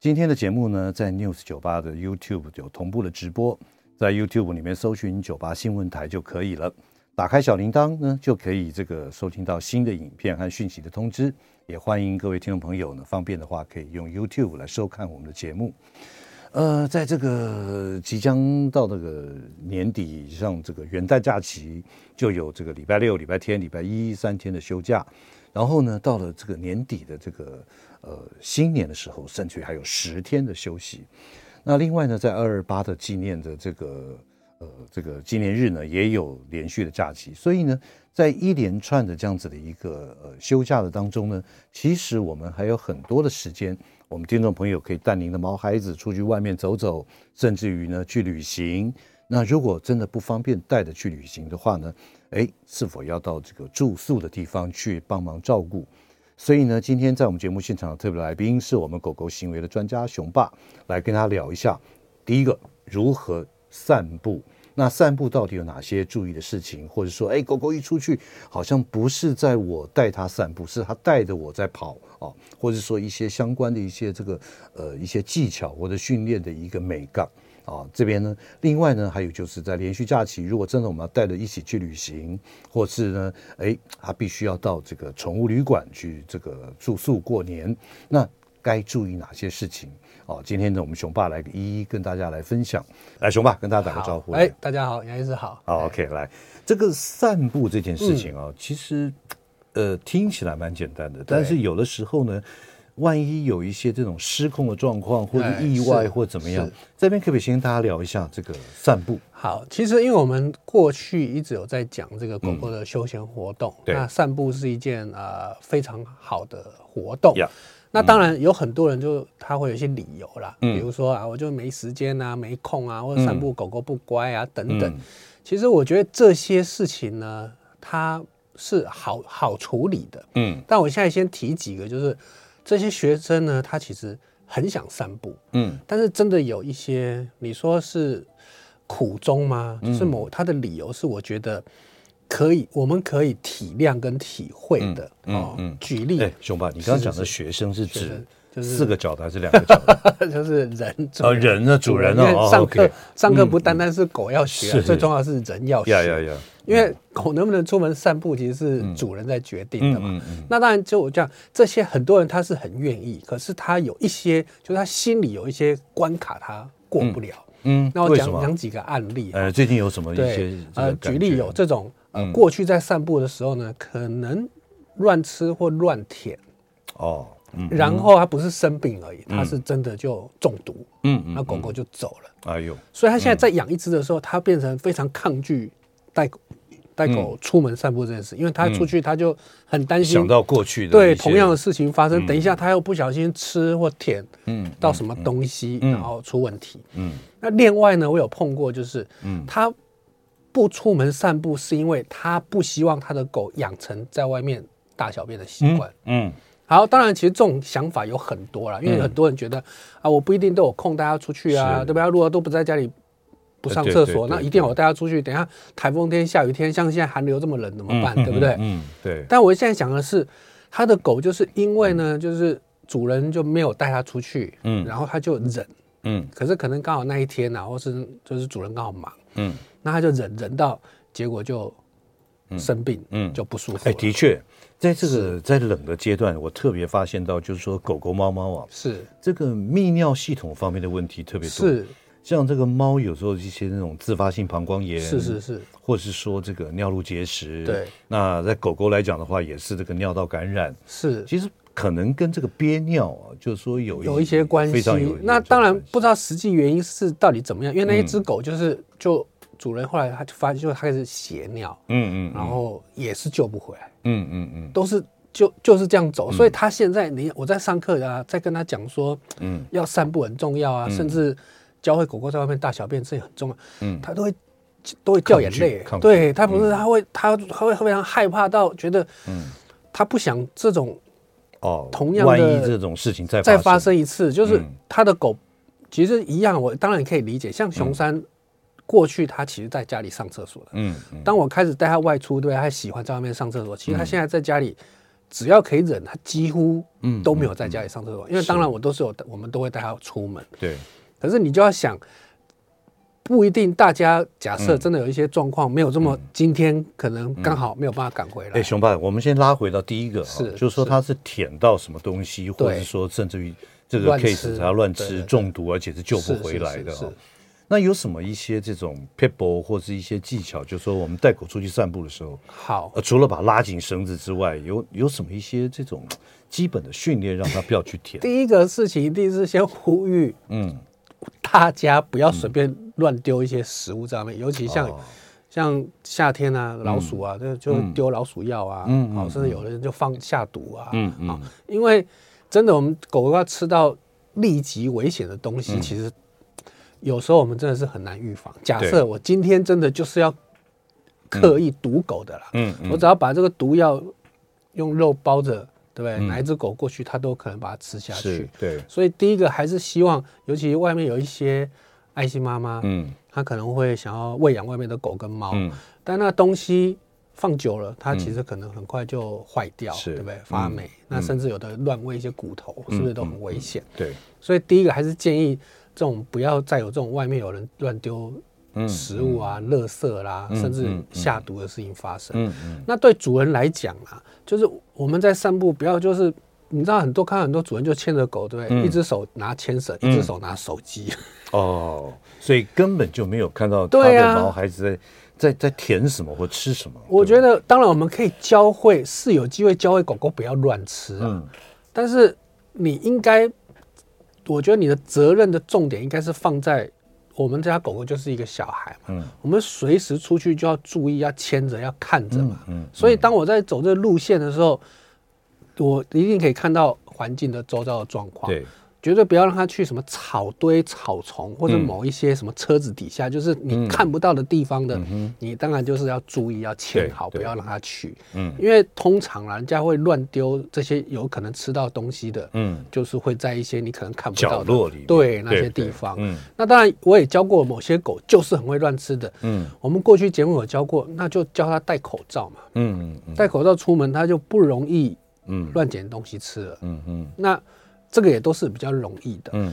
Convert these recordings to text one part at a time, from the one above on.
今天的节目呢，在 News 酒吧的 YouTube 有同步的直播，在 YouTube 里面搜寻酒吧新闻台就可以了。打开小铃铛呢，就可以这个收听到新的影片和讯息的通知。也欢迎各位听众朋友呢，方便的话可以用 YouTube 来收看我们的节目。呃，在这个即将到这个年底，像这个元旦假期，就有这个礼拜六、礼拜天、礼拜一三天的休假。然后呢，到了这个年底的这个。呃，新年的时候，甚至于还有十天的休息。那另外呢，在二二八的纪念的这个呃这个纪念日呢，也有连续的假期。所以呢，在一连串的这样子的一个呃休假的当中呢，其实我们还有很多的时间，我们听众朋友可以带您的毛孩子出去外面走走，甚至于呢去旅行。那如果真的不方便带着去旅行的话呢，哎，是否要到这个住宿的地方去帮忙照顾？所以呢，今天在我们节目现场的特别来宾是我们狗狗行为的专家熊爸，来跟他聊一下。第一个，如何散步？那散步到底有哪些注意的事情？或者说，哎，狗狗一出去，好像不是在我带它散步，是它带着我在跑啊，或者说一些相关的一些这个呃一些技巧或者训练的一个美感。啊，这边呢，另外呢，还有就是在连续假期，如果真的我们要带着一起去旅行，或是呢，哎，他必须要到这个宠物旅馆去这个住宿过年，那该注意哪些事情？哦，今天呢，我们熊爸来一一跟大家来分享。来，熊爸跟大家打个招呼。哎，大家好，杨医师好。好，OK，来，这个散步这件事情啊，嗯、其实呃听起来蛮简单的，但是有的时候呢。万一有一些这种失控的状况，或者意外，或怎么样，这边可不可以先跟大家聊一下这个散步？好，其实因为我们过去一直有在讲这个狗狗的休闲活动，嗯、那散步是一件呃非常好的活动。Yeah, 那当然有很多人就他会有一些理由啦，嗯、比如说啊，我就没时间啊，没空啊，或者散步狗狗不乖啊、嗯、等等。其实我觉得这些事情呢，它是好好处理的。嗯，但我现在先提几个，就是。这些学生呢，他其实很想散步，嗯，但是真的有一些，你说是苦衷吗？嗯、是某他的理由是，我觉得可以，我们可以体谅跟体会的。嗯、哦，嗯，举例，哎，熊爸，你刚刚讲的学生是指？就是四个脚的还是两个脚的？就是人啊，人呢主人哦。因为上课上课不单单是狗要学，最重要是人要学。因为狗能不能出门散步，其实是主人在决定的嘛。那当然，就我讲这些，很多人他是很愿意，可是他有一些，就是他心里有一些关卡，他过不了。嗯，那我讲讲几个案例。呃，最近有什么一些？呃，举例有这种，呃，过去在散步的时候呢，可能乱吃或乱舔。哦。然后它不是生病而已，它是真的就中毒，嗯，那狗狗就走了。哎呦，所以它现在在养一只的时候，他变成非常抗拒带狗带狗出门散步这件事，因为他出去他就很担心想到过去的对同样的事情发生，等一下他又不小心吃或舔，嗯，到什么东西然后出问题，嗯。那另外呢，我有碰过，就是，嗯，他不出门散步是因为他不希望他的狗养成在外面大小便的习惯，嗯。好，当然，其实这种想法有很多了，因为很多人觉得、嗯、啊，我不一定都有空带他出去啊，是对吧？如果都不在家里不上厕所，那一定要我带他出去。等下台风天、下雨天，像现在寒流这么冷，怎么办？嗯、对不对？嗯，对。但我现在想的是，他的狗就是因为呢，就是主人就没有带他出去，嗯，然后他就忍，嗯，可是可能刚好那一天啊，或是就是主人刚好忙，嗯，那他就忍忍到结果就生病，嗯，就不舒服。哎，的确。在这个在冷的阶段，我特别发现到，就是说狗狗、猫猫啊，是这个泌尿系统方面的问题特别多。是，像这个猫有时候一些那种自发性膀胱炎，是是是，或者是说这个尿路结石。对，那在狗狗来讲的话，也是这个尿道感染。是，其实可能跟这个憋尿啊，就是说有有一些关系。非常有。那当然不知道实际原因是到底怎么样，因为那一只狗就是就。主人后来他就发现，就他开始血尿，嗯嗯，然后也是救不回来，嗯嗯嗯，都是就就是这样走，所以他现在你我在上课啊，在跟他讲说，嗯，要散步很重要啊，甚至教会狗狗在外面大小便这也很重要，嗯，他都会都会掉眼泪，对，他不是，他会他他会非常害怕到觉得，嗯，他不想这种哦，同样的万一这种事情再再发生一次，就是他的狗其实一样，我当然可以理解，像熊山。过去他其实在家里上厕所的，嗯，当我开始带他外出，对，他喜欢在外面上厕所。其实他现在在家里，只要可以忍，他几乎都没有在家里上厕所。因为当然我都是有，我们都会带他出门。对。可是你就要想，不一定大家假设真的有一些状况没有这么，今天可能刚好没有办法赶回来。哎，熊爸，我们先拉回到第一个，是，就是说他是舔到什么东西，或者是说甚至于这个 case 他乱吃中毒，而且是救不回来的。那有什么一些这种撇步或是一些技巧？就是说我们带狗出去散步的时候，好，呃，除了把它拉紧绳子之外，有有什么一些这种基本的训练，让它不要去舔？第一个事情一定是先呼吁，嗯，大家不要随便乱丢一些食物在上面，尤其像像夏天啊，老鼠啊，就就丢老鼠药啊，嗯，好，甚至有的人就放下毒啊，嗯嗯，因为真的我们狗狗要吃到立即危险的东西，其实。有时候我们真的是很难预防。假设我今天真的就是要刻意毒狗的啦，嗯，我只要把这个毒药用肉包着，对不对？哪一只狗过去，它都可能把它吃下去。对，所以第一个还是希望，尤其外面有一些爱心妈妈，嗯，她可能会想要喂养外面的狗跟猫，但那东西放久了，它其实可能很快就坏掉，对不对？发霉，那甚至有的乱喂一些骨头，是不是都很危险？对，所以第一个还是建议。这种不要再有这种外面有人乱丢食物啊、垃圾啦，甚至下毒的事情发生。那对主人来讲啊，就是我们在散步，不要就是你知道很多看到很多主人就牵着狗，对不对？一只手拿牵绳，一只手拿手机。哦，所以根本就没有看到他的毛孩子在在在舔什么或吃什么。我觉得当然我们可以教会，是有机会教会狗狗不要乱吃啊。但是你应该。我觉得你的责任的重点应该是放在我们家狗狗就是一个小孩嘛，嗯，我们随时出去就要注意，要牵着，要看着嘛，嗯，所以当我在走这路线的时候，我一定可以看到环境的周遭的状况，对。绝对不要让它去什么草堆、草丛或者某一些什么车子底下，嗯、就是你看不到的地方的，嗯、你当然就是要注意，要牵好，不要让它去。嗯，因为通常人家会乱丢这些有可能吃到东西的，嗯，就是会在一些你可能看不到的角落里，对那些地方。嗯，那当然我也教过某些狗就是很会乱吃的。嗯，我们过去节目有教过，那就教它戴口罩嘛。嗯嗯，戴口罩出门，它就不容易嗯乱捡东西吃了。嗯嗯，那。这个也都是比较容易的。嗯，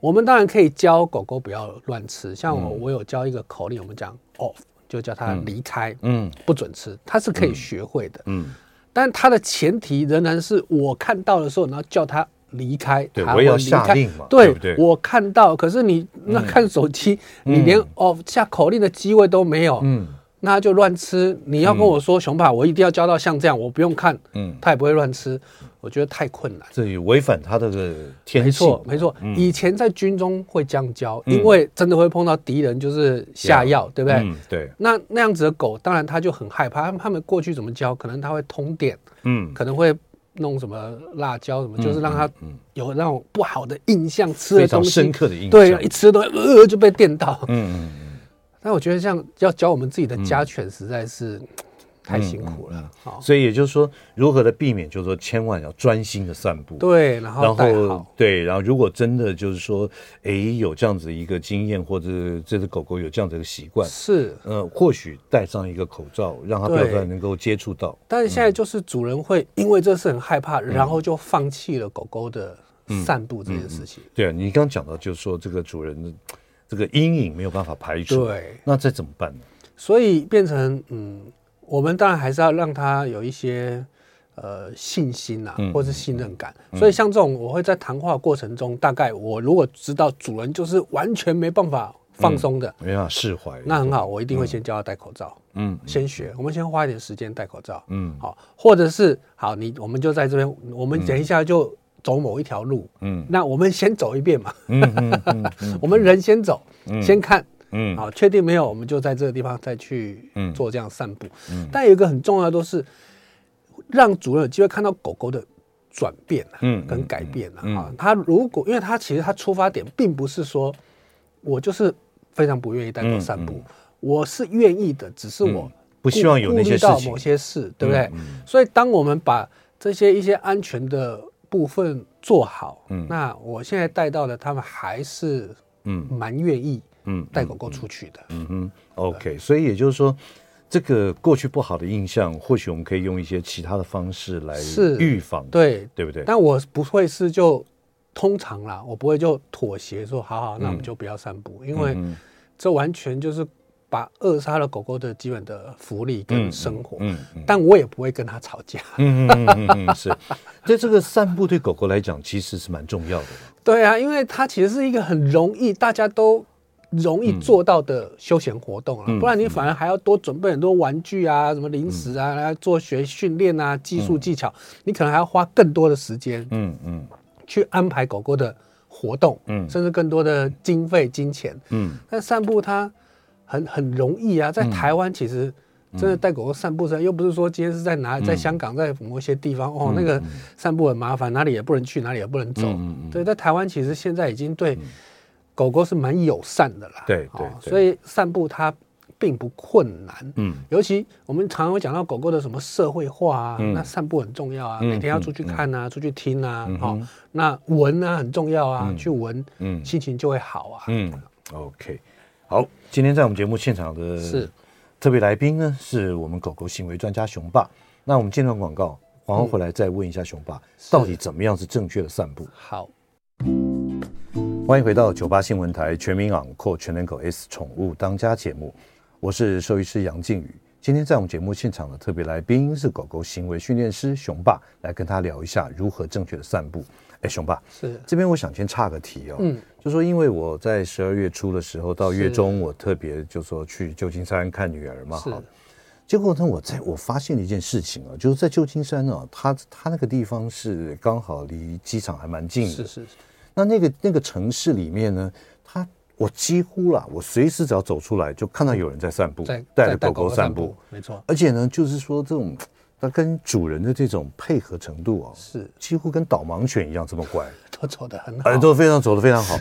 我们当然可以教狗狗不要乱吃，像我，我有教一个口令，我们讲 off，就叫它离开，嗯，不准吃，它是可以学会的。嗯，但它的前提仍然是我看到的时候，然后叫它离开，对，我要下令嘛，对，我看到，可是你那看手机，你连 off 下口令的机会都没有，嗯。那他就乱吃，你要跟我说熊爸，我一定要教到像这样，我不用看，嗯，他也不会乱吃，我觉得太困难，这也违反他的天性。没错，没错，以前在军中会这样教，因为真的会碰到敌人，就是下药，对不对？对。那那样子的狗，当然他就很害怕。他们过去怎么教？可能他会通电，嗯，可能会弄什么辣椒什么，就是让他有那种不好的印象，吃的东西深刻的印象，对，一吃都呃就被电到，嗯嗯。那我觉得这样要教我们自己的家犬实在是太辛苦了。好，所以也就是说，如何的避免，就是说，千万要专心的散步。对，然后然后对，然后如果真的就是说，哎，有这样子一个经验，或者这只狗狗有这样子一个习惯，是，呃，或许戴上一个口罩，让它不要再能够接触到。但是现在就是主人会因为这事很害怕，然后就放弃了狗狗的散步这件事情。对啊，你刚刚讲到就是说这个主人的。这个阴影没有办法排除，对，那这怎么办呢？所以变成嗯，我们当然还是要让他有一些呃信心啊，或是信任感。嗯、所以像这种，我会在谈话过程中，大概我如果知道主人就是完全没办法放松的，嗯、没办法释怀，那很好，我一定会先教他戴口罩，嗯，先学，我们先花一点时间戴口罩，嗯，好，或者是好，你我们就在这边，我们等一下就。走某一条路，嗯，那我们先走一遍嘛，嗯嗯嗯，我们人先走，先看，嗯，好，确定没有，我们就在这个地方再去做这样散步。嗯，但有一个很重要的都是让主人有机会看到狗狗的转变，嗯，跟改变啊。他如果，因为他其实他出发点并不是说我就是非常不愿意带狗散步。我是愿意的，只是我不希望有那些事情，某些事，对不对？所以当我们把这些一些安全的部分做好，那我现在带到的，他们还是嗯蛮愿意嗯带狗狗出去的。嗯哼，OK，所以也就是说。这个过去不好的印象，或许我们可以用一些其他的方式来预防，对对不对？但我不会是就通常啦，我不会就妥协说，好好，那我们就不要散步，嗯、因为这完全就是把扼杀了狗狗的基本的福利跟生活。嗯，嗯嗯但我也不会跟他吵架。嗯嗯嗯嗯，是。所以这个散步对狗狗来讲，其实是蛮重要的。对啊，因为它其实是一个很容易大家都。容易做到的休闲活动啊，不然你反而还要多准备很多玩具啊、什么零食啊来做学训练啊、技术技巧，你可能还要花更多的时间，嗯嗯，去安排狗狗的活动，嗯，甚至更多的经费、金钱，嗯。但散步它很很容易啊，在台湾其实真的带狗狗散步，又不是说今天是在哪，在香港，在某些地方哦，那个散步很麻烦，哪里也不能去，哪里也不能走，对，在台湾其实现在已经对。狗狗是蛮友善的啦，对对，所以散步它并不困难。嗯，尤其我们常常会讲到狗狗的什么社会化啊，那散步很重要啊，每天要出去看啊，出去听啊，好，那闻啊很重要啊，去闻，嗯，心情就会好啊。嗯，OK，好，今天在我们节目现场的是特别来宾呢，是我们狗狗行为专家熊爸。那我们进段广告，然后回来再问一下熊爸，到底怎么样是正确的散步？好。欢迎回到九八新闻台全民昂扣全能狗 S 宠物当家节目，我是兽医师杨靖宇。今天在我们节目现场的特别来宾是狗狗行为训练师熊爸，来跟他聊一下如何正确的散步。哎，熊爸，是。这边我想先岔个题哦，嗯，就说因为我在十二月初的时候到月中，我特别就说去旧金山看女儿嘛，好，结果呢，我在我发现了一件事情啊，就是在旧金山呢，它它那个地方是刚好离机场还蛮近的，是是是。那那个那个城市里面呢，它我几乎啦，我随时只要走出来，就看到有人在散步，带着狗狗散步，没错。而且呢，就是说这种它跟主人的这种配合程度哦，是几乎跟导盲犬一样这么乖，都走得很好，哎，都非常走得非常好。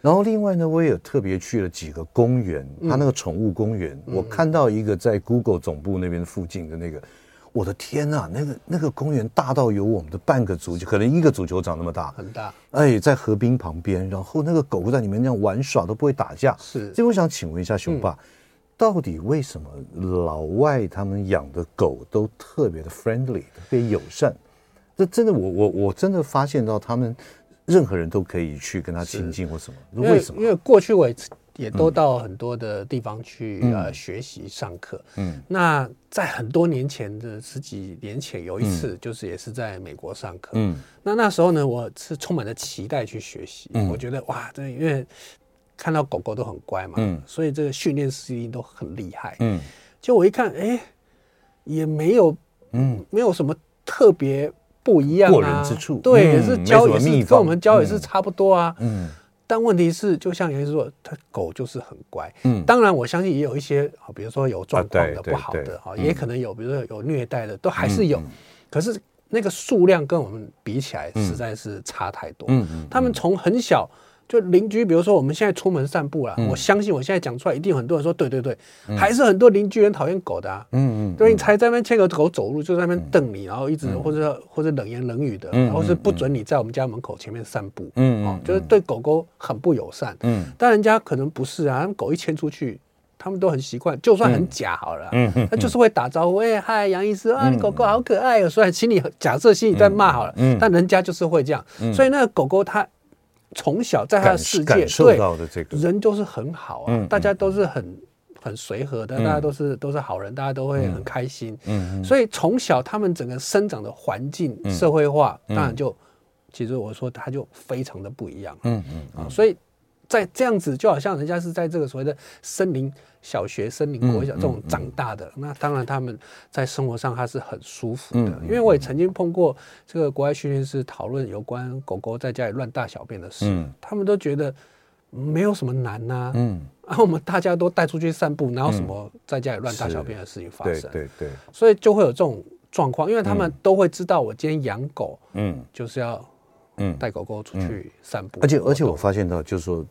然后另外呢，我也有特别去了几个公园，它那个宠物公园，我看到一个在 Google 总部那边附近的那个。我的天呐，那个那个公园大到有我们的半个足球，可能一个足球场那么大，很大。哎，在河滨旁边，然后那个狗在里面那样玩耍都不会打架。是，所以我想请问一下熊爸，嗯、到底为什么老外他们养的狗都特别的 friendly，特别友善？这真的，我我我真的发现到他们任何人都可以去跟他亲近或什么？为什么？因为过去我也。也都到很多的地方去呃学习上课。嗯，那在很多年前的十几年前，有一次就是也是在美国上课。嗯，那那时候呢，我是充满了期待去学习。嗯，我觉得哇，这因为看到狗狗都很乖嘛，嗯，所以这个训练师一定都很厉害。嗯，就我一看，哎，也没有，嗯，没有什么特别不一样啊，过人之处。对，也是教也是跟我们教也是差不多啊。嗯。但问题是，就像有人说，他狗就是很乖。嗯，当然我相信也有一些，比如说有状况的、不好的，哈，也可能有，比如说有虐待的，都还是有。可是那个数量跟我们比起来，实在是差太多。嗯嗯，他们从很小。就邻居，比如说我们现在出门散步了，我相信我现在讲出来，一定很多人说对对对，还是很多邻居人讨厌狗的啊。嗯嗯，对，你才在那边牵个狗走路，就在那边瞪你，然后一直或者或者冷言冷语的，然后是不准你在我们家门口前面散步。嗯嗯，就是对狗狗很不友善。嗯，但人家可能不是啊，狗一牵出去，他们都很习惯，就算很假好了，嗯嗯，他就是会打招呼，哎嗨，杨医师啊，你狗狗好可爱哦。虽然心里假设心里在骂好了，嗯，但人家就是会这样，所以那个狗狗它。从小在他的世界，对人都是很好啊，大家都是很很随和的，大家都是都是好人，大家都会很开心。嗯，所以从小他们整个生长的环境社会化，当然就其实我说他就非常的不一样。嗯嗯。啊，所以在这样子就好像人家是在这个所谓的森林。小学、森林、国小这种长大的，那当然他们在生活上他是很舒服的。因为我也曾经碰过这个国外训练师讨论有关狗狗在家里乱大小便的事，他们都觉得没有什么难呐。嗯，然后我们大家都带出去散步，哪有什么在家里乱大小便的事情发生？对对对，所以就会有这种状况，因为他们都会知道我今天养狗，嗯，就是要嗯带狗狗出去散步。而且而且我发现到就是说。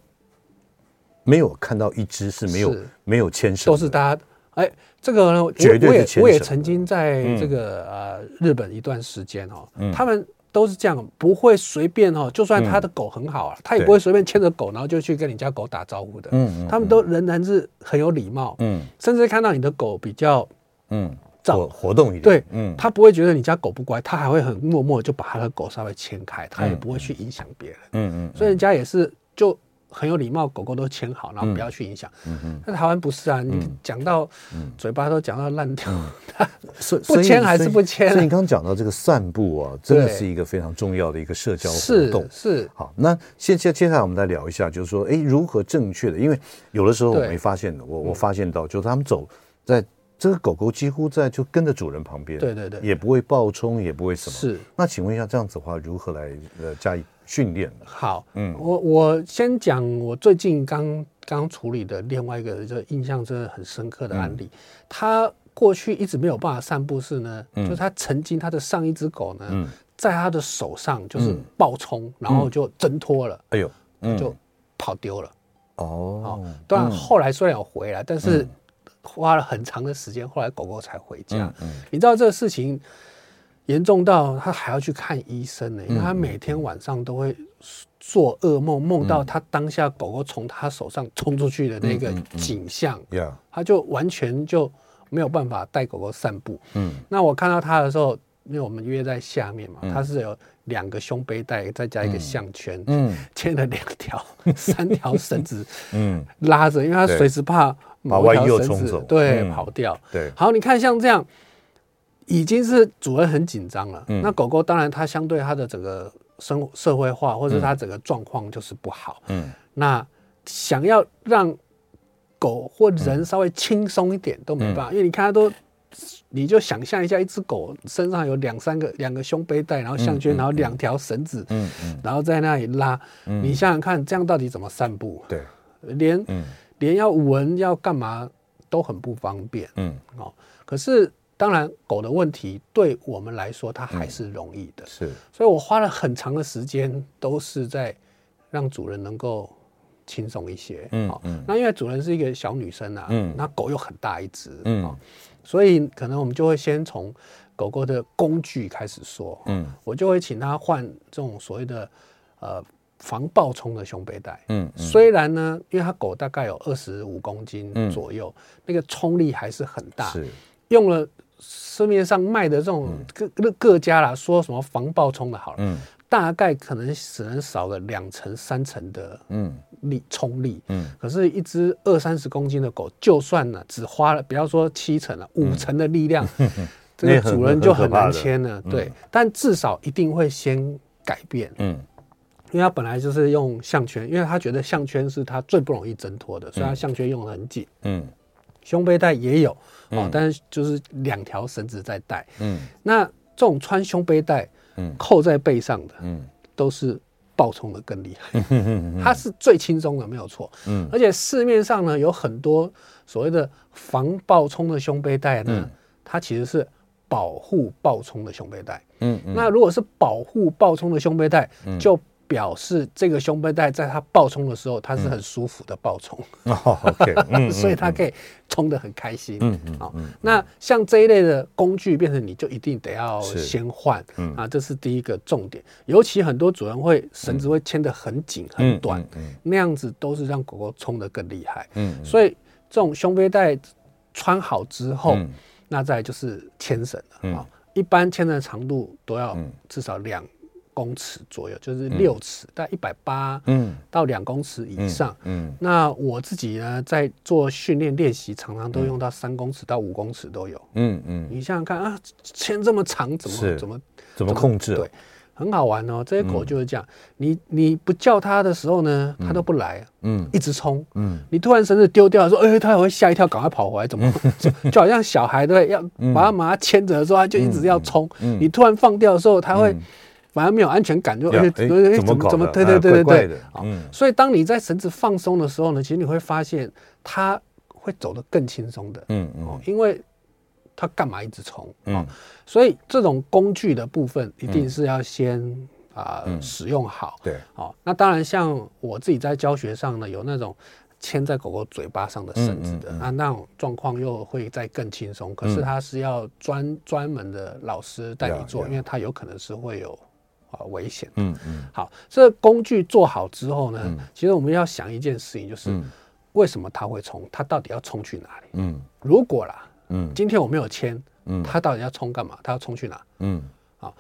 没有看到一只是没有是没有牵绳，都是大家哎，这个呢，绝对我也我也曾经在这个、嗯、呃日本一段时间哦，嗯、他们都是这样，不会随便哦，就算他的狗很好啊，嗯、他也不会随便牵着狗，然后就去跟你家狗打招呼的。嗯，嗯，他们都仍然是很有礼貌。嗯，甚至看到你的狗比较嗯活活动一点，对，嗯，他不会觉得你家狗不乖，他还会很默默就把他的狗稍微牵开，他也不会去影响别人。嗯嗯，所以人家也是就。很有礼貌，狗狗都牵好，然后不要去影响。嗯嗯。那台湾不是啊，你讲到嘴巴都讲到烂掉，不牵还是不牵。所以你刚刚讲到这个散步啊，真的是一个非常重要的一个社交活动。是。好，那接接接下来我们再聊一下，就是说，哎，如何正确的？因为有的时候我没发现的，我我发现到，就是他们走在这个狗狗几乎在就跟着主人旁边，对对对，也不会暴冲，也不会什么。是。那请问一下，这样子的话，如何来呃加以？训练好，嗯，我我先讲我最近刚刚处理的另外一个就印象真的很深刻的案例。嗯、他过去一直没有办法散步是呢，嗯、就是他曾经他的上一只狗呢，嗯、在他的手上就是暴冲，嗯、然后就挣脱了，哎呦，就跑丢了。哦，当然后来虽然有回来，但是花了很长的时间，后来狗狗才回家。嗯，嗯。你知道这个事情？严重到他还要去看医生呢，因为他每天晚上都会做噩梦，梦到他当下狗狗从他手上冲出去的那个景象，他就完全就没有办法带狗狗散步。嗯，那我看到他的时候，因为我们约在下面嘛，他是有两个胸背带，再加一个项圈，嗯，牵了两条、三条绳子，嗯，拉着，因为他随时怕某一条绳子对跑掉。对，好，你看像这样。已经是主人很紧张了，嗯、那狗狗当然它相对它的整个生活社会化或者它整个状况就是不好，嗯，那想要让狗或人稍微轻松一点都没办法，嗯、因为你看它都，你就想象一下，一只狗身上有两三个两个胸背带，然后项圈，嗯、然后两条绳子，嗯嗯，然后在那里拉，嗯、你想想看，这样到底怎么散步？对，连、嗯、连要闻要干嘛都很不方便，嗯，哦，可是。当然，狗的问题对我们来说，它还是容易的。嗯、是，所以我花了很长的时间，都是在让主人能够轻松一些。嗯嗯。那因为主人是一个小女生啊，嗯，那狗又很大一只，嗯，所以可能我们就会先从狗狗的工具开始说。嗯，我就会请他换这种所谓的呃防暴冲的胸背带。嗯，嗯虽然呢，因为它狗大概有二十五公斤左右，嗯、那个冲力还是很大。是，用了。市面上卖的这种各各各家啦，说什么防爆冲的好了，嗯，大概可能只能少了两成三成的嗯。力冲力，嗯，可是，一只二三十公斤的狗，就算呢只花了，不要说七成了，五成的力量，这个主人就很难牵了，对，但至少一定会先改变，嗯，因为他本来就是用项圈，因为他觉得项圈是他最不容易挣脱的，所以他项圈用的很紧，嗯，胸背带也有。哦，但是就是两条绳子在带，嗯，那这种穿胸背带，嗯，扣在背上的，嗯，都是暴冲的更厉害，嗯，它是最轻松的，没有错，嗯，而且市面上呢有很多所谓的防暴冲的胸背带呢，它其实是保护暴冲的胸背带，嗯，那如果是保护暴冲的胸背带，就表示这个胸背带在它暴冲的时候，它是很舒服的暴冲，哦，OK，所以它可以冲得很开心，嗯嗯，好，那像这一类的工具，变成你就一定得要先换，嗯。啊，这是第一个重点，尤其很多主人会绳子会牵得很紧很短，那样子都是让狗狗冲得更厉害，嗯，所以这种胸背带穿好之后，那再就是牵绳了，啊，一般牵的长度都要至少两。公尺左右，就是六尺，大概一百八，嗯，到两公尺以上，嗯，那我自己呢，在做训练练习，常常都用到三公尺到五公尺都有，嗯嗯，你想想看啊，牵这么长，怎么怎么怎么控制？对，很好玩哦，这些狗就是这样，你你不叫它的时候呢，它都不来，嗯，一直冲，嗯，你突然绳子丢掉的时候，哎，它还会吓一跳，赶快跑回来，怎么？就就好像小孩对，要把它把它牵着的时候，它就一直要冲，你突然放掉的时候，它会。反而没有安全感，就哎，怎么怎么，对对对对对，嗯，所以当你在绳子放松的时候呢，其实你会发现它会走得更轻松的，嗯嗯，因为它干嘛一直冲，嗯，所以这种工具的部分一定是要先啊使用好，对，好，那当然像我自己在教学上呢，有那种牵在狗狗嘴巴上的绳子的，那、嗯嗯。嗯、那种状况又会再更轻松。可是它是要专专门的老师带你做，嗯、因为它有可能是会有啊危险。嗯嗯。好，这个工具做好之后呢，嗯、其实我们要想一件事情，就是为什么它会冲？它到底要冲去哪里？嗯，如果啦，嗯，今天我没有签，嗯，它到底要冲干嘛？它要冲去哪？嗯，好，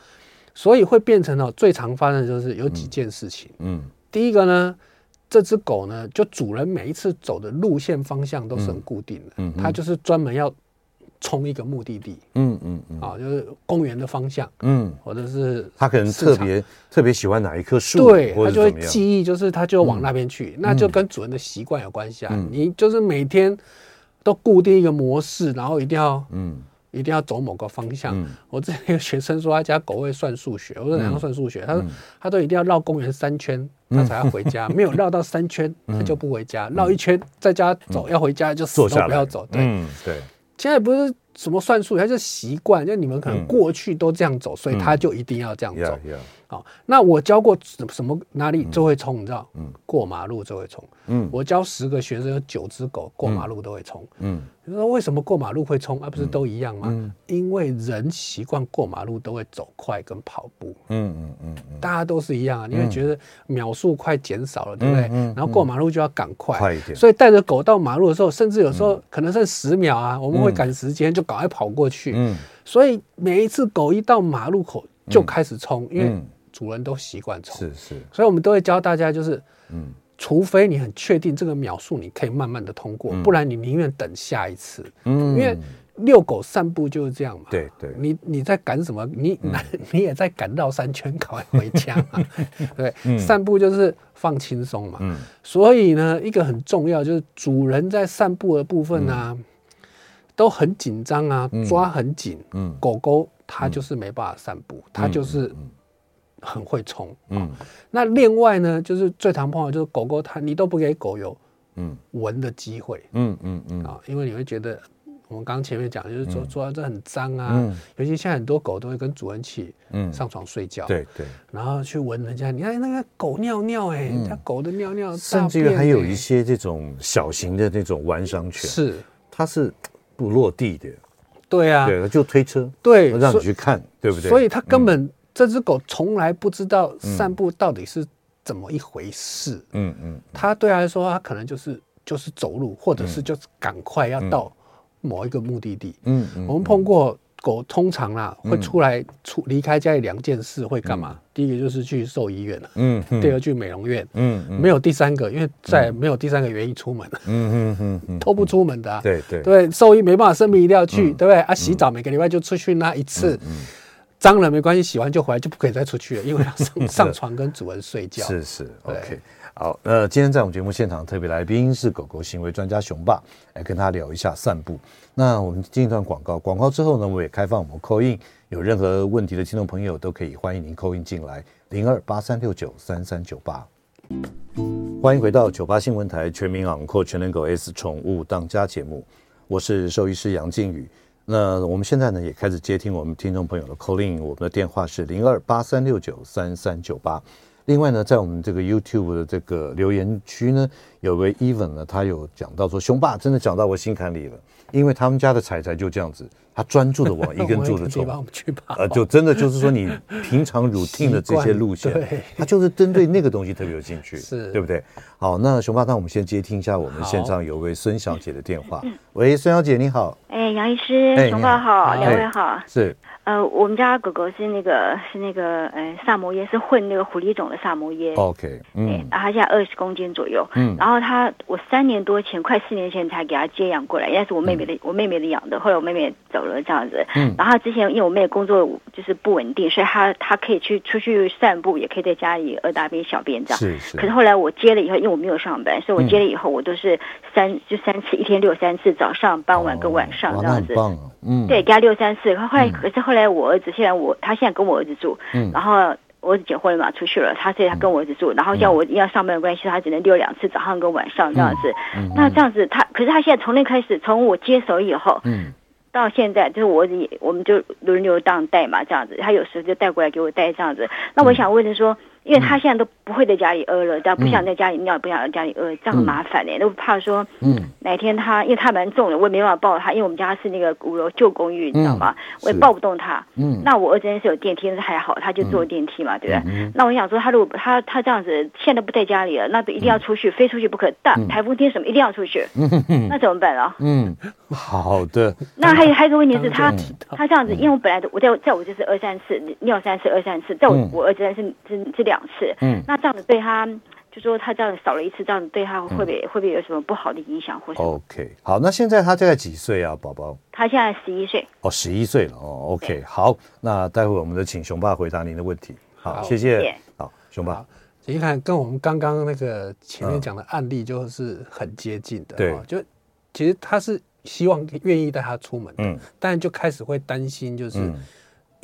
所以会变成哦，最常发生的就是有几件事情。嗯，嗯第一个呢。这只狗呢，就主人每一次走的路线方向都是很固定的，嗯，它就是专门要冲一个目的地，嗯嗯嗯，啊，就是公园的方向，嗯，或者是他可能特别特别喜欢哪一棵树，对，他就会记忆，就是他就往那边去，那就跟主人的习惯有关系啊。你就是每天都固定一个模式，然后一定要，嗯。一定要走某个方向。嗯、我之前有学生说他家狗会算数学，我说哪样算数学？嗯、他说他都一定要绕公园三圈，他才要回家。嗯、没有绕到三圈，他就不回家。绕、嗯、一圈在家走，嗯、要回家就死都不要走。对、嗯、对，现在不是。什么算术？它就是习惯，就你们可能过去都这样走，嗯、所以他就一定要这样走。好、嗯，那我教过什么哪里就会冲，你知道？嗯，过马路就会冲。嗯，我教十个学生，有九只狗过马路都会冲。嗯，你说为什么过马路会冲？而、啊、不是都一样吗？嗯、因为人习惯过马路都会走快跟跑步。嗯嗯嗯，大家都是一样啊，因为觉得秒数快减少了，对不对？然后过马路就要赶快，快一点。所以带着狗到马路的时候，甚至有时候可能剩十秒啊，我们会赶时间就。赶快跑过去，嗯，所以每一次狗一到马路口就开始冲，因为主人都习惯冲，是是，所以我们都会教大家，就是，嗯，除非你很确定这个秒数你可以慢慢的通过，不然你宁愿等下一次，嗯，因为遛狗散步就是这样嘛，对对，你你在赶什么？你 你也在赶绕三圈，赶快回家嘛，对，散步就是放轻松嘛，嗯，所以呢，一个很重要就是主人在散步的部分呢。都很紧张啊，抓很紧。嗯，狗狗它就是没办法散步，它就是很会冲。嗯，那另外呢，就是最常碰到就是狗狗它，你都不给狗有嗯闻的机会。嗯嗯嗯啊，因为你会觉得我们刚刚前面讲，就是说说这很脏啊，尤其现在很多狗都会跟主人一起嗯上床睡觉。对对，然后去闻人家，你看那个狗尿尿哎，人家狗的尿尿，甚至于还有一些这种小型的那种玩赏犬，是它是。不落地的，对啊，对，就推车，对，让你去看，对不对？所以他根本这只狗从来不知道散步到底是怎么一回事。嗯嗯，它对它来说，它可能就是就是走路，或者是就是赶快要到某一个目的地。嗯嗯，我们碰过。狗通常啦会出来出离开家里两件事会干嘛？第一个就是去兽医院了，嗯，第二个去美容院，嗯，没有第三个，因为再没有第三个原因出门，嗯嗯嗯，都不出门的，对对。对，兽医没办法，生病一定要去，对不对？啊，洗澡每个礼拜就出去那一次，脏了没关系，洗完就回来就不可以再出去了，因为要上 上床跟主人睡觉。是是，OK。好，那今天在我们节目现场特别来宾是狗狗行为专家熊爸，来跟他聊一下散步。那我们进一段广告，广告之后呢，我也开放我们 call in，有任何问题的听众朋友都可以欢迎您 call in 进来，零二八三六九三三九八。欢迎回到九八新闻台全民昂扣全能狗 S 宠物当家节目，我是兽医师杨靖宇。那我们现在呢也开始接听我们听众朋友的 call in，我们的电话是零二八三六九三三九八。另外呢，在我们这个 YouTube 的这个留言区呢，有位 Even 呢，他有讲到说，熊爸真的讲到我心坎里了，因为他们家的彩彩就这样子，他专注的往一 根柱子走，呃，就真的就是说你平常 routine 的这些路线，他就是针对那个东西特别有兴趣，是。对不对？好，那熊爸，那我们先接听一下我们线上有位孙小姐的电话。喂，孙小姐你好，哎，杨医师，熊爸好，两位好，是。呃，我们家狗狗是那个是那个呃萨摩耶，是混那个狐狸种的萨摩耶。OK，嗯，然后它现在二十公斤左右。嗯，然后它我三年多前，快四年前才给它接养过来，应该是我妹妹的，嗯、我妹妹的养的。后来我妹妹走了这样子。嗯，然后之前因为我妹妹工作就是不稳定，所以她她可以去出去散步，也可以在家里饿大便小便这样。是是。可是后来我接了以后，因为我没有上班，所以我接了以后，我都是三就三次，一天遛三次，早上、傍晚跟晚上这样子。哦嗯，对，给它遛三次。后来，可是后来我儿子现在我他现在跟我儿子住，嗯，然后我儿子结婚了嘛，出去了，他所以他跟我儿子住，然后像我要上班的关系，他只能溜两次，早上跟晚上这样子。那这样子他，可是他现在从那开始，从我接手以后，嗯，到现在就是我儿子也，我们就轮流当带嘛，这样子。他有时候就带过来给我带这样子。那我想问的说，因为他现在都不会在家里饿了，但不想在家里尿，不想在家里饿，这样很麻烦呢。都怕说，嗯，哪天他因为他蛮重的，我也没办法抱他，因为我们家是那个五楼旧公寓，你知道吗？我也抱不动他。嗯，那我儿子是有电梯，那还好，他就坐电梯嘛，对不对？那我想说，他如果他他这样子现在不在家里了，那一定要出去，非出去不可。大台风天什么一定要出去，那怎么办啊？嗯，好的。那还有还有一个问题是他他这样子，因为我本来的我在在我就是二三次尿三次二三次，在我我儿子那是是这两次。嗯，那这样子对他，就说他这样子少了一次，这样子对他会不会会不会有什么不好的影响或者？OK，好，那现在他大概几岁啊，宝宝？他现在十一岁。哦，十一岁了哦。OK，好，那待会我们就请熊爸回答您的问题。好，谢谢。好，熊爸，你看跟我们刚刚那个前面讲的案例就是很接近的。对，就其实他是希望愿意带他出门，嗯，但就开始会担心，就是。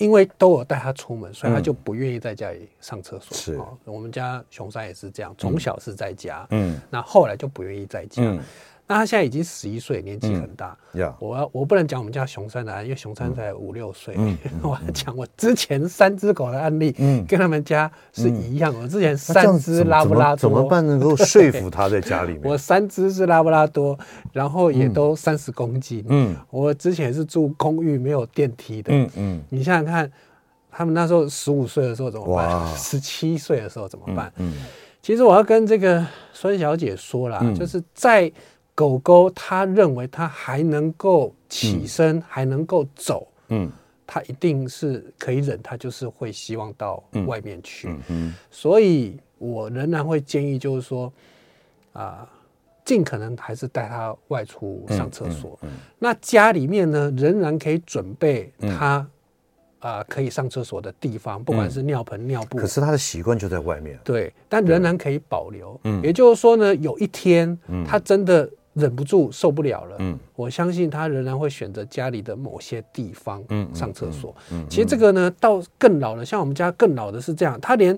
因为都有带他出门，所以他就不愿意在家里上厕所。是，我们家熊三也是这样，从小是在家，嗯，那后来就不愿意在家。那他现在已经十一岁，年纪很大。我要我不能讲我们家熊三的案，因为熊三才五六岁。我要讲我之前三只狗的案例，跟他们家是一样。我之前三只拉布拉多，怎么办能够说服他在家里面？我三只是拉布拉多，然后也都三十公斤。嗯，我之前是住公寓，没有电梯的。嗯嗯，你想想看，他们那时候十五岁的时候怎么办？十七岁的时候怎么办？嗯，其实我要跟这个孙小姐说啦，就是在。狗狗，它认为它还能够起身，嗯、还能够走，嗯，它一定是可以忍，它就是会希望到外面去。嗯嗯、所以我仍然会建议，就是说，啊、呃，尽可能还是带它外出上厕所。嗯嗯嗯、那家里面呢，仍然可以准备它啊、可以上厕所的地方，不管是尿盆、尿布。可是它的习惯就在外面。对，但仍然可以保留。嗯，也就是说呢，有一天，它真的。忍不住受不了了，嗯，我相信他仍然会选择家里的某些地方，嗯，上厕所。嗯，其实这个呢，到更老了，像我们家更老的是这样，他连，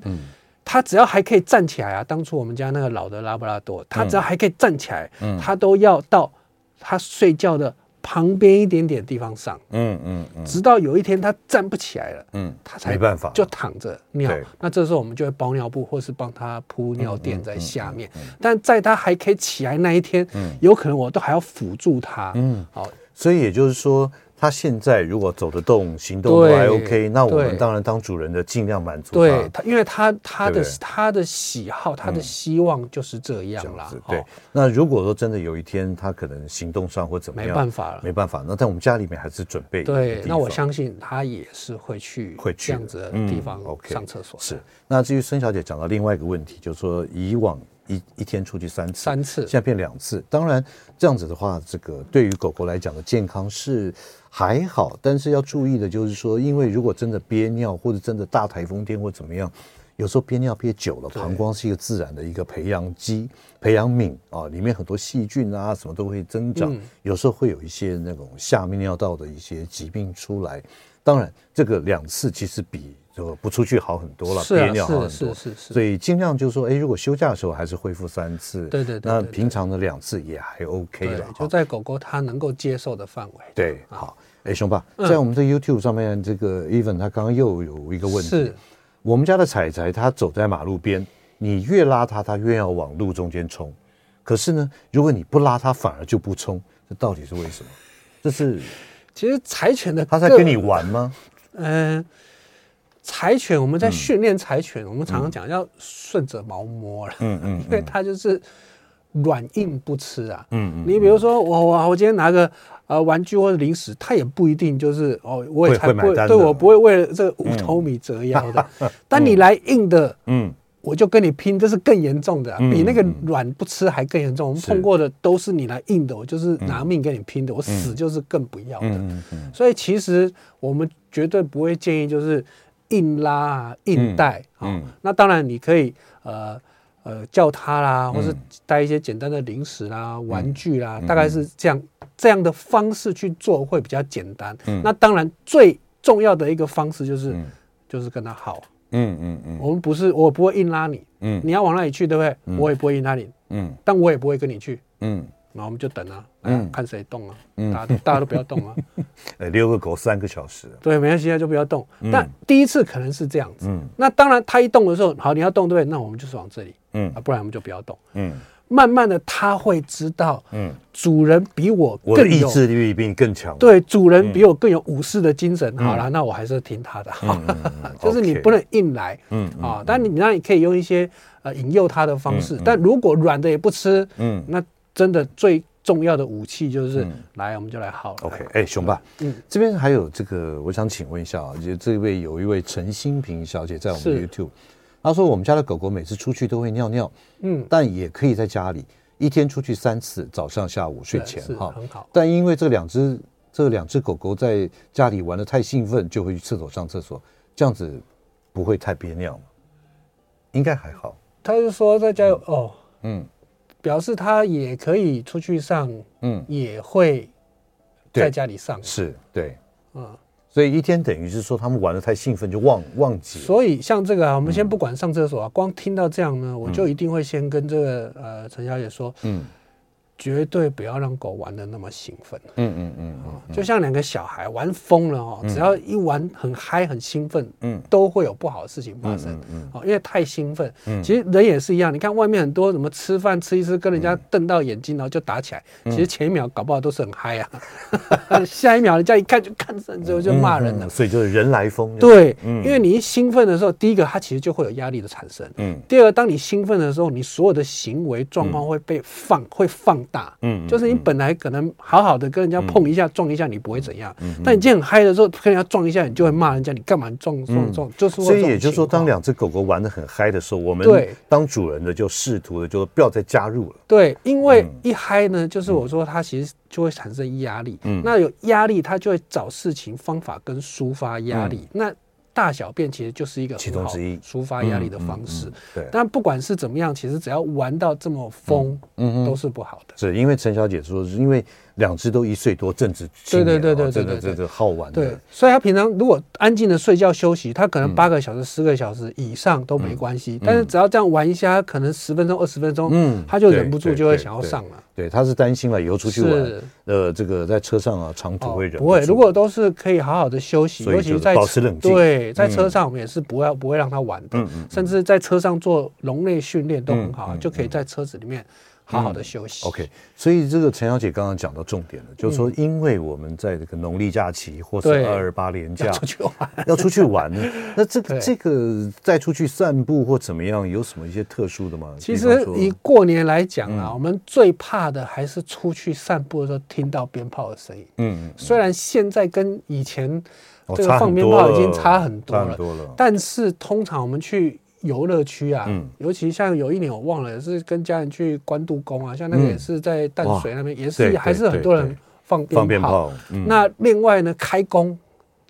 他只要还可以站起来啊，当初我们家那个老的拉布拉多，他只要还可以站起来，嗯，他都要到他睡觉的。旁边一点点地方上，嗯嗯，直到有一天他站不起来了，嗯，他才没办法就躺着尿。那这时候我们就会包尿布，或是帮他铺尿垫在下面。但在他还可以起来那一天，有可能我都还要辅助他。嗯，好，所以也就是说。他现在如果走得动、行动都还 OK，那我们当然当主人的尽量满足他。对他，因为他他的他的喜好、他的希望就是这样啦。对，那如果说真的有一天他可能行动上或怎么样，没办法了，没办法，那在我们家里面还是准备。对，那我相信他也是会去会去这样子的地方上厕所。是。那至于孙小姐讲到另外一个问题，就是说以往。一一天出去三次，三次，现在变两次。当然，这样子的话，这个对于狗狗来讲的健康是还好，但是要注意的就是说，因为如果真的憋尿，或者真的大台风天或怎么样，有时候憋尿憋久了，膀胱是一个自然的一个培养基、培养皿啊，里面很多细菌啊什么都会增长，有时候会有一些那种下泌尿道的一些疾病出来。当然，这个两次其实比。就不出去好很多了，憋尿好很多，所以尽量就是说，哎，如果休假的时候还是恢复三次，对对对，那平常的两次也还 OK 了，就在狗狗它能够接受的范围。对，好，哎，熊爸，在我们的 YouTube 上面，这个 Even 他刚刚又有一个问题，是。我们家的彩彩，它走在马路边，你越拉它，它越要往路中间冲，可是呢，如果你不拉它，反而就不冲，这到底是为什么？这是其实柴犬的，它在跟你玩吗？嗯。柴犬，我们在训练柴犬，我们常常讲要顺着毛摸了，嗯嗯，因为它就是软硬不吃啊，嗯嗯。你比如说我我我今天拿个呃玩具或者零食，它也不一定就是哦，我也才不会，对我不会为了这个五头米折腰的。但你来硬的，嗯，我就跟你拼，这是更严重的，比那个软不吃还更严重。我们碰过的都是你来硬的，我就是拿命跟你拼的，我死就是更不要的。所以其实我们绝对不会建议就是。硬拉啊，硬带啊，那当然你可以呃呃叫他啦，或是带一些简单的零食啦、嗯、玩具啦，嗯、大概是这样这样的方式去做会比较简单。嗯、那当然最重要的一个方式就是、嗯、就是跟他好。嗯嗯嗯，我们不是我不会硬拉你，嗯，你要往那里去，对不对？嗯、我也不会硬拉你，嗯，但我也不会跟你去，嗯。然后我们就等啊，嗯，看谁动啊，大家都大家都不要动啊，呃，遛个狗三个小时，对，没关系啊，就不要动。但第一次可能是这样子，嗯，那当然他一动的时候，好，你要动对，那我们就是往这里，嗯，啊，不然我们就不要动，嗯。慢慢的，他会知道，嗯，主人比我更有，意志力比你更强。对，主人比我更有武士的精神。好了，那我还是听他的。就是你不能硬来，嗯啊，但你那你可以用一些呃引诱他的方式。但如果软的也不吃，嗯，那真的最重要的武器就是来，我们就来耗。OK，哎，熊爸，嗯，这边还有这个，我想请问一下啊，就这位有一位陈新平小姐在我们 YouTube。她说：“我们家的狗狗每次出去都会尿尿，嗯，但也可以在家里一天出去三次，早上、下午、睡前，哈，很好。但因为这两只这两只狗狗在家里玩的太兴奋，就会去厕所上厕所，这样子不会太憋尿吗？应该还好。他是说在家哦，嗯，表示他也可以出去上，嗯，也会在家里上，是对，嗯。”所以一天等于是说他们玩得太兴奋就忘忘记。所以像这个啊，我们先不管上厕所啊，光听到这样呢，我就一定会先跟这个呃陈小姐说，嗯。绝对不要让狗玩的那么兴奋。嗯嗯嗯，就像两个小孩玩疯了哦，只要一玩很嗨很兴奋，嗯，都会有不好的事情发生。嗯哦，因为太兴奋。嗯，其实人也是一样，你看外面很多什么吃饭吃一吃，跟人家瞪到眼睛，然后就打起来。其实前一秒搞不好都是很嗨啊，下一秒人家一看就看上之后就骂人了。所以就是人来疯。对，因为你一兴奋的时候，第一个它其实就会有压力的产生。嗯，第二个，当你兴奋的时候，你所有的行为状况会被放会放。大，嗯，就是你本来可能好好的跟人家碰一下撞一下，你不会怎样，但你今天很嗨的时候跟人家撞一下，你就会骂人家，你干嘛撞撞撞？就是所以也就是说，当两只狗狗玩的很嗨的时候，我们对。当主人的就试图的就不要再加入了。对，因为一嗨呢，就是我说它其实就会产生压力，嗯，那有压力，它就会找事情方法跟抒发压力，那。大小便其实就是一个其中之一抒发压力的方式。对，但不管是怎么样，其实只要玩到这么疯，嗯，都是不好的。是因为陈小姐说，是因为两只都一岁多，正值对对对对对对对，好玩。对，所以他平常如果安静的睡觉休息，他可能八个小时、十个小时以上都没关系。但是只要这样玩一下，可能十分钟、二十分钟，嗯，他就忍不住就会想要上了。对，他是担心了以后出去玩，呃，这个在车上啊，长途会忍不会，如果都是可以好好的休息，尤其在保持冷静。对，在车上我们也是不会不会让他玩的，甚至在车上做笼内训练都很好，就可以在车子里面。好好的休息。OK，所以这个陈小姐刚刚讲到重点了，就是说，因为我们在这个农历假期或是二二八连假出去玩，要出去玩呢，那这个这个再出去散步或怎么样，有什么一些特殊的吗？其实以过年来讲啊，我们最怕的还是出去散步的时候听到鞭炮的声音。嗯，虽然现在跟以前这个放鞭炮已经差很多了，但是通常我们去。游乐区啊，嗯、尤其像有一年我忘了，是跟家人去关渡宫啊，像那个也是在淡水那边，嗯、也是还是很多人放鞭炮。鞭炮嗯、那另外呢，开工，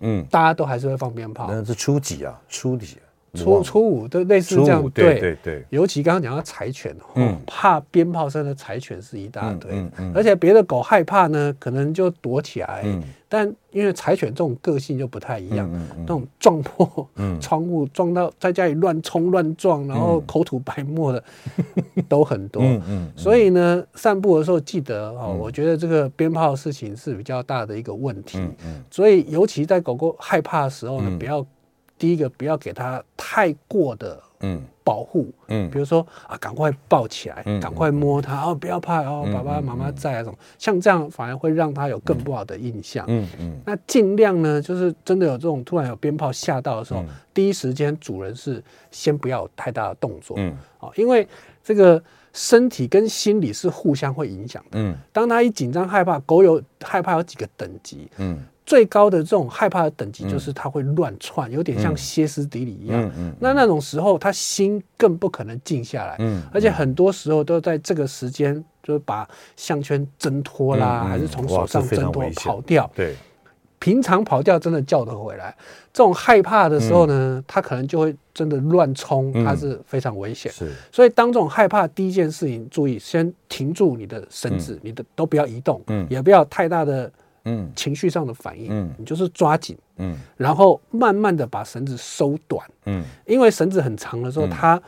嗯，大家都还是会放鞭炮。那是初几啊？初几？初初五都类似这样，对对。对。尤其刚刚讲到柴犬，嗯，怕鞭炮声的柴犬是一大堆，而且别的狗害怕呢，可能就躲起来。但因为柴犬这种个性就不太一样，那种撞破窗户、撞到在家里乱冲乱撞，然后口吐白沫的 都很多。所以呢，散步的时候记得哦，我觉得这个鞭炮的事情是比较大的一个问题。所以尤其在狗狗害怕的时候呢，不要。第一个不要给它太过的嗯保护嗯，比如说啊，赶快抱起来，赶快摸它哦，不要怕哦，爸爸妈妈在啊，这种像这样反而会让他有更不好的印象。嗯嗯，那尽量呢，就是真的有这种突然有鞭炮吓到的时候，第一时间主人是先不要有太大的动作。嗯，哦，因为这个身体跟心理是互相会影响的。嗯，当他一紧张害怕，狗有害怕有几个等级。嗯。最高的这种害怕的等级就是它会乱窜，有点像歇斯底里一样。那那种时候，他心更不可能静下来。而且很多时候都在这个时间，就是把项圈挣脱啦，还是从手上挣脱跑掉。对，平常跑掉真的叫得回来。这种害怕的时候呢，他可能就会真的乱冲，它是非常危险。是，所以当这种害怕，第一件事情注意，先停住你的绳子，你的都不要移动，也不要太大的。嗯，情绪上的反应，嗯，你就是抓紧，嗯，然后慢慢的把绳子收短，嗯，因为绳子很长的时候，它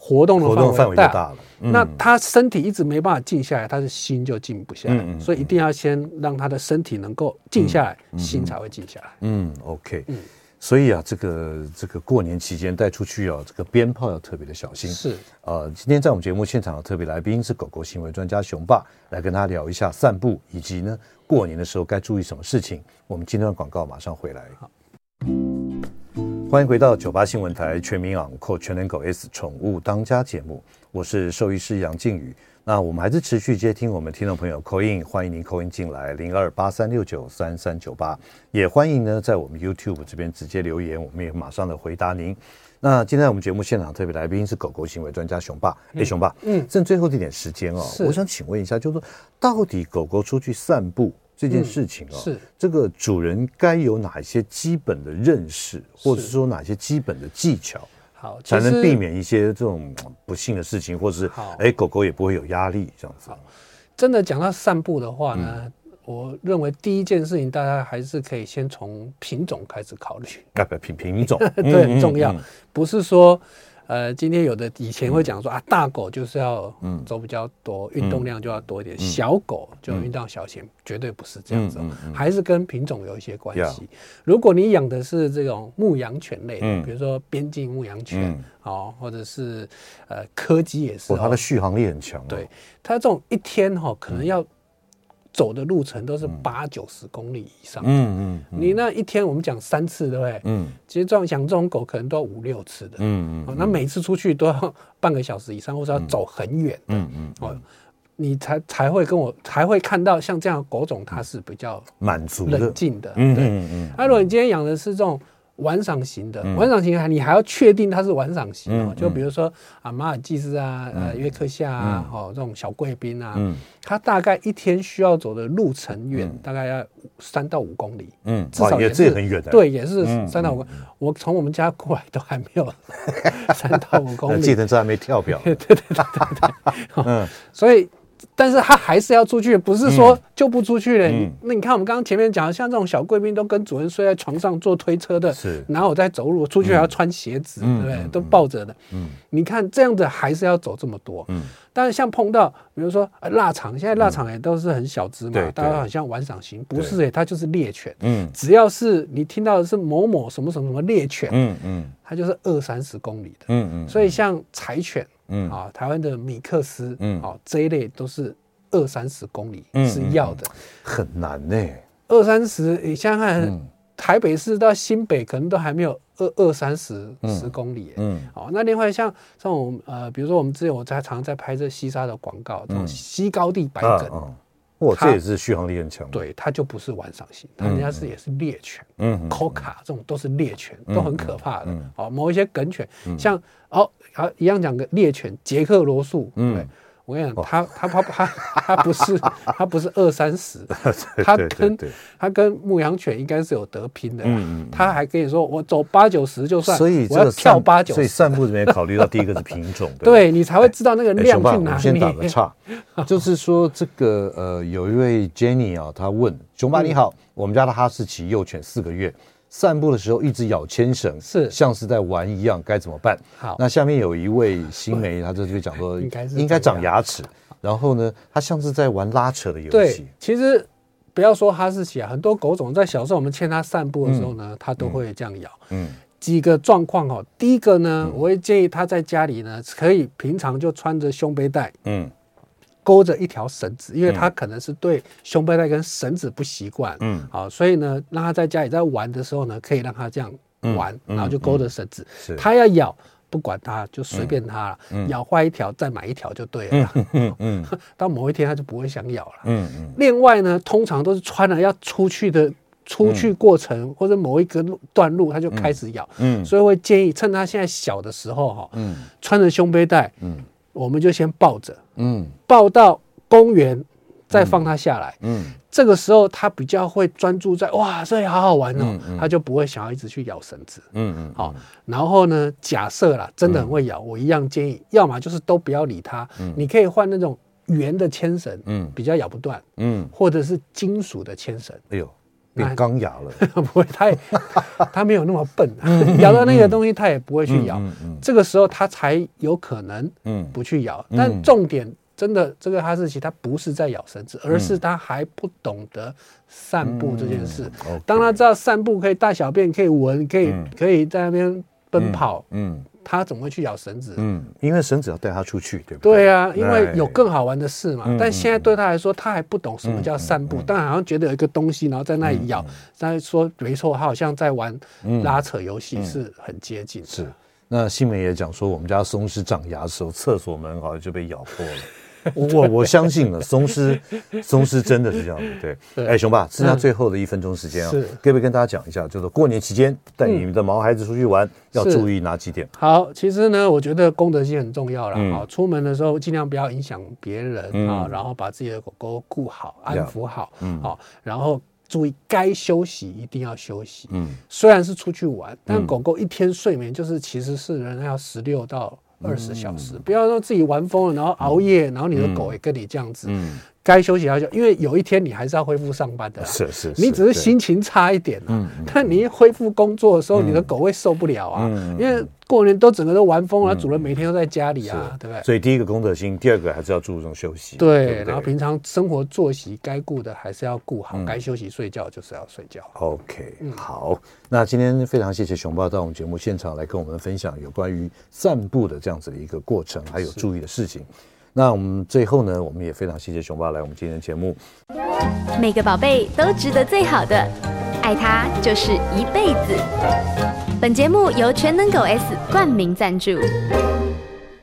活动的范围大，大了。嗯、那他身体一直没办法静下来，他的心就静不下来。所以一定要先让他的身体能够静下来，嗯、心才会静下来。嗯，OK。嗯，所以啊，这个这个过年期间带出去啊，这个鞭炮要特别的小心。是。呃，今天在我们节目现场的特别来宾是狗狗行为专家熊爸，来跟他聊一下散步，以及呢过年的时候该注意什么事情。我们今天的广告马上回来。好。欢迎回到九八新闻台全民昂狗全能狗 S 宠物当家节目，我是兽医师杨靖宇。那我们还是持续接听我们听众朋友 call in，欢迎您 call in 进来零二八三六九三三九八，也欢迎呢在我们 YouTube 这边直接留言，我们也马上的回答您。那今天我们节目现场特别来宾是狗狗行为专家熊爸，哎、嗯，熊爸，嗯，剩最后一点时间哦，我想请问一下，就是说到底狗狗出去散步？这件事情啊、哦，是这个主人该有哪一些基本的认识，或者是说哪些基本的技巧，好才能避免一些这种不幸的事情，或者是哎狗狗也不会有压力这样子。真的讲到散步的话呢，嗯、我认为第一件事情大家还是可以先从品种开始考虑。啊不，品品种 对很重要，嗯嗯嗯、不是说。呃，今天有的以前会讲说啊，大狗就是要走比较多，运动量就要多一点，小狗就运动小型，绝对不是这样子，还是跟品种有一些关系。如果你养的是这种牧羊犬类的，比如说边境牧羊犬，哦，或者是呃柯基也是，它的续航力很强。对，它这种一天哈可能要。走的路程都是八九十公里以上，嗯嗯，你那一天我们讲三次，对不对？嗯，其实这种养这种狗可能都要五六次的，嗯嗯，那每次出去都要半个小时以上，或者要走很远，嗯嗯，哦，你才才会跟我才会看到像这样狗种，它是比较满足、冷静的，嗯嗯嗯。那如果你今天养的是这种。玩赏型的，玩赏型还你还要确定它是玩赏型哦，就比如说啊马尔济斯啊，呃约克夏啊，哦这种小贵宾啊，它大概一天需要走的路程远，大概要三到五公里，嗯，至少也是很远的，对，也是三到五公里。我从我们家过来都还没有 三到五公里，计程车还没跳表，对对对对对，嗯，所以。但是他还是要出去，不是说就不出去了。你那你看，我们刚刚前面讲，像这种小贵宾都跟主人睡在床上坐推车的，是，然后我在走路出去还要穿鞋子，对不对？都抱着的。嗯，你看这样子还是要走这么多。嗯，但是像碰到比如说腊肠，现在腊肠也都是很小只嘛，大家好像玩赏型，不是哎，它就是猎犬。嗯，只要是你听到的是某某什么什么什么猎犬，嗯嗯，它就是二三十公里的。嗯嗯，所以像柴犬。嗯。啊，台湾的米克斯，嗯，啊，这一类都是二三十公里是要的，很难呢。二三十，你想想看，台北市到新北可能都还没有二二三十十公里。嗯，好，那另外像像我们呃，比如说我们之前我在常常在拍这西沙的广告，这种西高地白梗，哇，这也是续航力很强。对，它就不是玩赏型，它人家是也是猎犬。嗯，Coca 这种都是猎犬，都很可怕的。哦，某一些梗犬，像哦。好，一样讲个猎犬捷克罗素。嗯，我跟你讲，他他他他他不是他不是二三十，他跟他跟牧羊犬应该是有得拼的。嗯，他还跟你说，我走八九十就算，所以我要跳八九十。所以散步这边考虑到第一个是品种，对你才会知道那个量去哪里。先打个岔，就是说这个呃，有一位 Jenny 啊，他问熊爸你好，我们家的哈士奇幼犬四个月。散步的时候一直咬牵绳，是像是在玩一样，该怎么办？好，那下面有一位新媒，他这就讲说，应该是应该长牙齿。然后呢，他像是在玩拉扯的游戏。对，其实不要说哈士奇啊，很多狗种在小时候我们牵它散步的时候呢，它都会这样咬。嗯，几个状况哈，第一个呢，我会建议他在家里呢，可以平常就穿着胸背带。嗯。勾着一条绳子，因为他可能是对胸背带跟绳子不习惯，嗯，好，所以呢，让他在家里在玩的时候呢，可以让他这样玩，然后就勾着绳子，他要咬，不管他，就随便他了，咬坏一条再买一条就对了，嗯嗯，到某一天他就不会想咬了，嗯嗯。另外呢，通常都是穿了要出去的出去过程或者某一个路段路，他就开始咬，嗯，所以会建议趁他现在小的时候哈，嗯，穿着胸背带，嗯。我们就先抱着，嗯，抱到公园，再放它下来，嗯，这个时候它比较会专注在，哇，这里好好玩哦，它就不会想要一直去咬绳子，嗯嗯，好，然后呢，假设啦，真的很会咬，我一样建议，要么就是都不要理它，你可以换那种圆的牵绳，嗯，比较咬不断，嗯，或者是金属的牵绳，哎呦，变钢牙了，不会，它也 它没有那么笨，咬到那个东西他也不会去咬，这个时候他才有可能不去咬。但重点真的，这个哈士奇它不是在咬绳子，而是它还不懂得散步这件事。当他知道散步可以大小便，可以闻，可以可以在那边奔跑，嗯。他怎么会去咬绳子？嗯，因为绳子要带他出去，对不对？对啊，因为有更好玩的事嘛。但现在对他来说，他还不懂什么叫散步，但好像觉得有一个东西，然后在那里咬。他说没错，他好像在玩拉扯游戏，是很接近。是。那新梅也讲说，我们家松狮长牙的时候，厕所门好像就被咬破了。我我相信了，松狮松狮真的是这样的，对。哎，熊爸，剩下最后的一分钟时间啊，可不可以跟大家讲一下，就是过年期间带你们的毛孩子出去玩，要注意哪几点？好，其实呢，我觉得公德心很重要了啊。出门的时候尽量不要影响别人啊，然后把自己的狗狗顾好、安抚好，嗯好，然后注意该休息一定要休息。嗯，虽然是出去玩，但狗狗一天睡眠就是其实是人要十六到。二十小时，不要说自己玩疯了，然后熬夜，然后你的狗也跟你这样子。该休息要休，因为有一天你还是要恢复上班的。是是，你只是心情差一点啊。但你一恢复工作的时候，你的狗会受不了啊。因为过年都整个都玩疯了，主人每天都在家里啊，对不对？所以第一个公德心，第二个还是要注重休息。对，然后平常生活作息该顾的还是要顾好，该休息睡觉就是要睡觉。OK，好，那今天非常谢谢熊爸到我们节目现场来跟我们分享有关于散步的这样子的一个过程，还有注意的事情。那我们最后呢，我们也非常谢谢熊爸来我们今天的节目。每个宝贝都值得最好的，爱他就是一辈子。本节目由全能狗 S 冠名赞助。